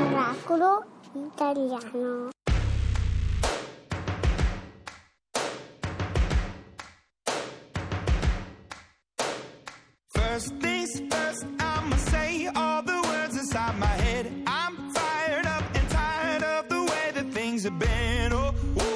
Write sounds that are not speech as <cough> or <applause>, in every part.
Miracolo italiano. First things first, I'ma say all the words inside my head. I'm fired up and tired of the way that things have been. Oh, ooh,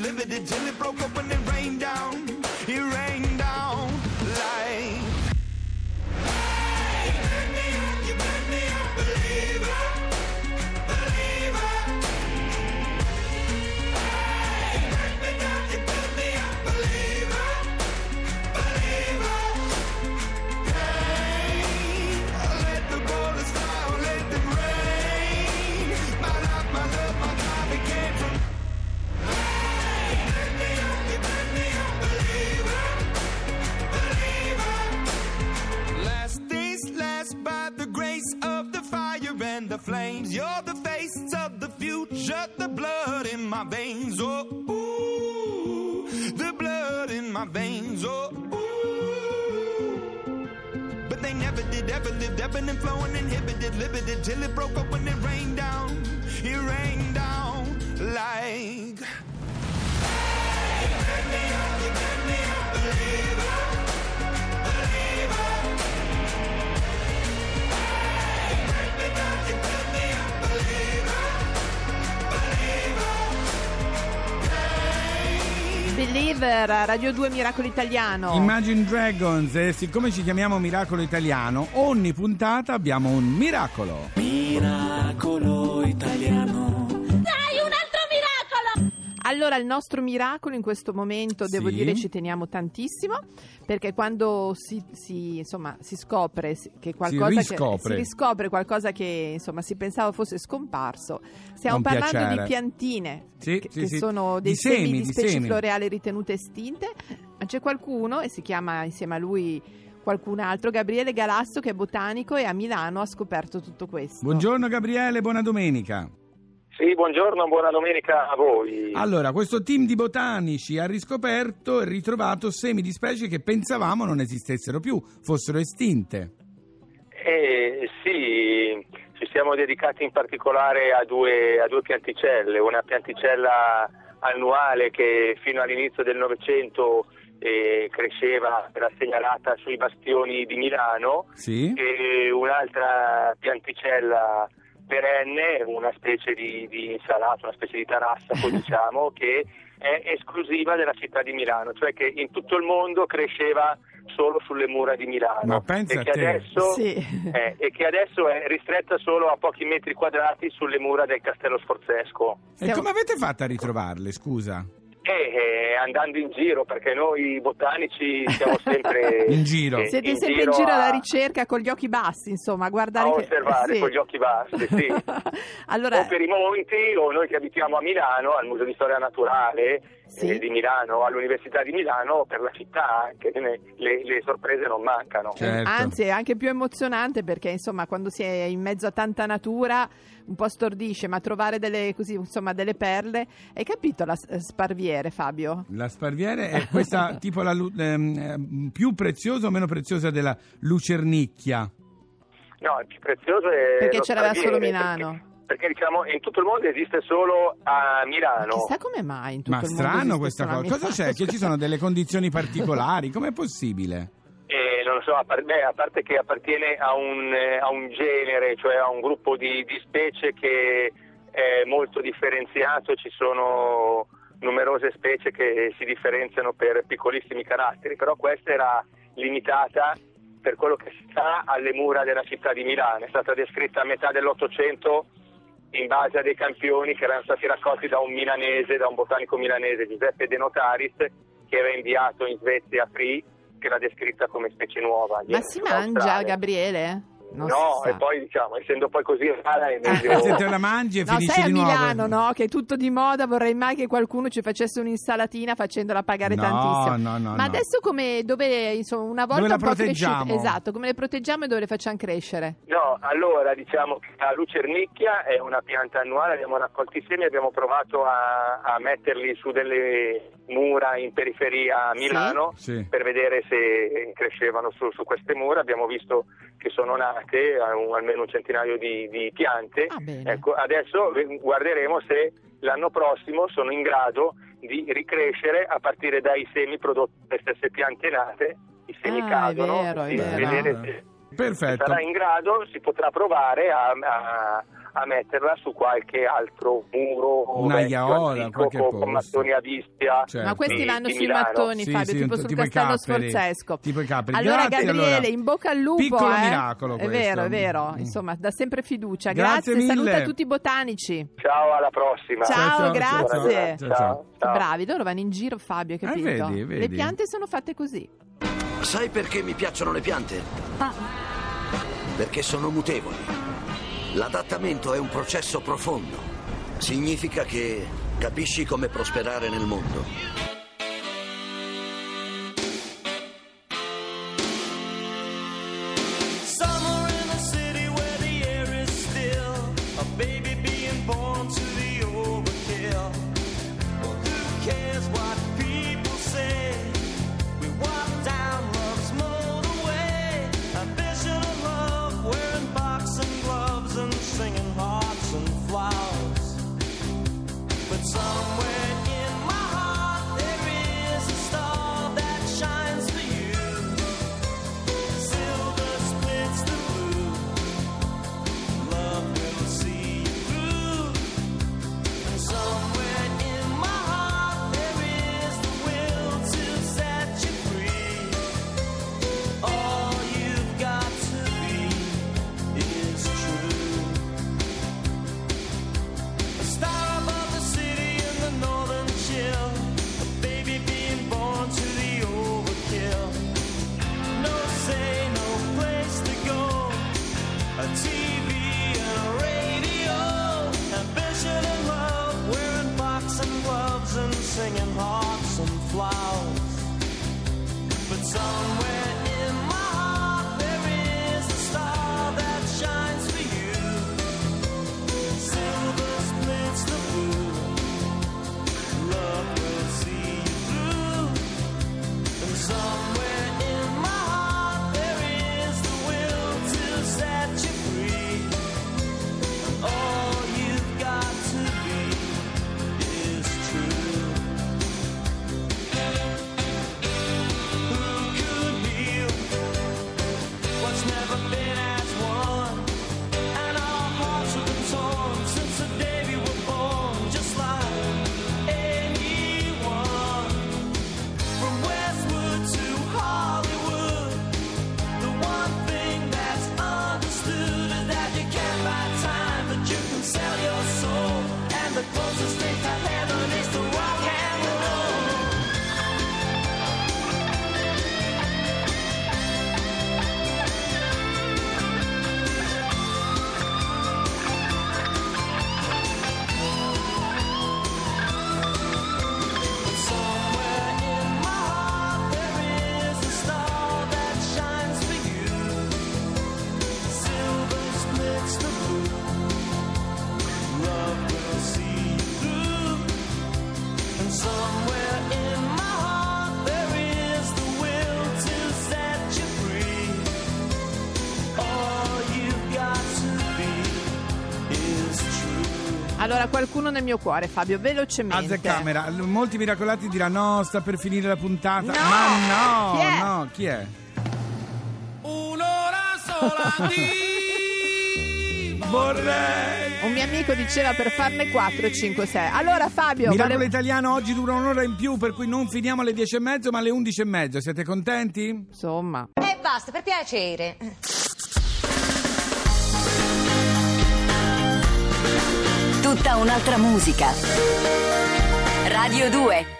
livid till it broke open. Oh, ooh. But they never did, ever lived, ebbing and flowing, inhibited, limited, till it broke up when it rained down. It rained down like. Hey, Believer, Radio 2 Miracolo Italiano. Imagine Dragons e siccome ci chiamiamo Miracolo Italiano, ogni puntata abbiamo un miracolo. Miracolo italiano. Allora, il nostro miracolo in questo momento, devo Sì. dire, ci teniamo tantissimo, perché quando si, si, insomma, si scopre si- che qualcosa riscopre. Che, si riscopre qualcosa che insomma, si pensava fosse scomparso, stiamo un parlando piacere. di piantine, Sì, che, sì, che sono dei Di semi, semi, di di specie semi. floreali ritenute estinte, ma c'è qualcuno, e si chiama insieme a lui qualcun altro, Gabriele Galasso, che è botanico e a Milano ha scoperto tutto questo. Buongiorno Gabriele, buona domenica. Sì, buongiorno, buona domenica a voi. Allora, questo team di botanici ha riscoperto e ritrovato semi di specie che pensavamo non esistessero più, fossero estinte. Eh, sì, ci siamo dedicati in particolare a due, a due pianticelle, una pianticella annuale che fino all'inizio del Novecento eh, cresceva, era segnalata sui bastioni di Milano, Sì? e un'altra pianticella perenne, una specie di, di insalata, una specie di tarassaco <laughs> diciamo, che è esclusiva della città di Milano, cioè che in tutto il mondo cresceva solo sulle mura di Milano Ma pensa e, a che te. adesso, Sì. eh, e che adesso è ristretta solo a pochi metri quadrati sulle mura del Castello Sforzesco. E come avete fatto a ritrovarle, scusa? Eh, eh, andando in giro, perché noi botanici siamo <laughs> sempre In giro. eh, Siete sempre in giro a- alla ricerca con gli occhi bassi, insomma, a guardare a che- osservare sì. con gli occhi bassi, sì. <laughs> allora, o per i monti, o noi che abitiamo a Milano, al Museo di Storia Naturale Sì. eh, di Milano, all'Università di Milano, per la città anche, le, le sorprese non mancano. Certo. Anzi, è anche più emozionante perché insomma, quando si è in mezzo a tanta natura un po' stordisce, ma trovare delle, così, insomma, delle perle. Hai capito la s- sparviere, Fabio? La sparviere è questa <laughs> tipo la ehm, ehm, più preziosa o meno preziosa della lucernicchia? No, il più prezioso è Perché c'era solo Milano. Perché, perché, diciamo in tutto il mondo esiste solo a Milano. Chissà come mai in tutto Ma il mondo strano esiste questa cosa. Cosa c'è? Che ci sono delle condizioni particolari? Com'è possibile? Eh, non lo so, a, par- beh, a parte che appartiene a un, eh, a un genere, cioè a un gruppo di, di specie che è molto differenziato, ci sono numerose specie che si differenziano per piccolissimi caratteri, però questa era limitata per quello che si sa alle mura della città di Milano, è stata descritta a metà dell'Ottocento in base a dei campioni che erano stati raccolti da un milanese, da un botanico milanese, Giuseppe De Notaris, che era inviato in Svezia a Free, che l'ha descritta come specie nuova. Ma si mangia. Gabriele? Non no, e poi diciamo, essendo poi così rara <laughs> è meglio... Se te la mangi e No, finisci sei a di nuovo. Milano, no? Che è tutto di moda. Vorrei mai che qualcuno ci facesse un'insalatina facendola pagare No, tantissimo. no, no, Ma no. adesso come dove insomma una volta Dove la un po' cresciute- proteggiamo? esatto, come le proteggiamo e dove le facciamo crescere? No, allora diciamo che la lucernicchia è una pianta annuale, abbiamo raccolto i semi, abbiamo provato a, a metterli su delle mura in periferia a Milano Sì. per vedere se crescevano su, su queste mura, abbiamo visto che sono nate un- almeno un centinaio di, di piante, Ah, ecco, adesso guarderemo se l'anno prossimo sono in grado di ricrescere a partire dai semi prodotti dalle stesse piante nate, i semi Ah, è cadono, vero, è vero. vedere se Perfetto. sarà in grado, si potrà provare a, a- a metterla su qualche altro muro Una iaola, antico, qualche con, posto. con mattoni a vischia. Certo. Ma questi vanno sui Milano. mattoni, Fabio, sì, tipo sul tipo castello capperi. sforzesco. Tipo i capperi. Allora, Grazie, Gabriele, allora. in bocca al lupo. Piccolo eh. miracolo È questo. vero, è vero. Mm. Insomma, dà sempre fiducia. Grazie Grazie, mille. saluta tutti i botanici. Ciao, alla prossima. Ciao, Ciao, grazie. ciao, ciao. ciao. Bravi, loro vanno in giro, Fabio, hai Eh, capito? vedi, vedi. Le piante sono fatte così. Sai perché mi piacciono le piante? Perché sono mutevoli. L'adattamento è un processo profondo. Significa che capisci come prosperare nel mondo. A TV Allora, qualcuno nel mio cuore, Fabio, velocemente. Azzecamera, L- molti miracolati diranno no, sta per finire la puntata. No! Ma no, Chi è? no, chi è? Un'ora sola di Vorrei. Un mio amico diceva per farne 4, 5, 6. Allora, Fabio, Miracolo volevo- italiano oggi dura un'ora in più, per cui non finiamo alle 10 e mezzo, ma alle 11 e mezzo. Siete contenti? insomma. E basta, per piacere. Tutta un'altra musica. Radio 2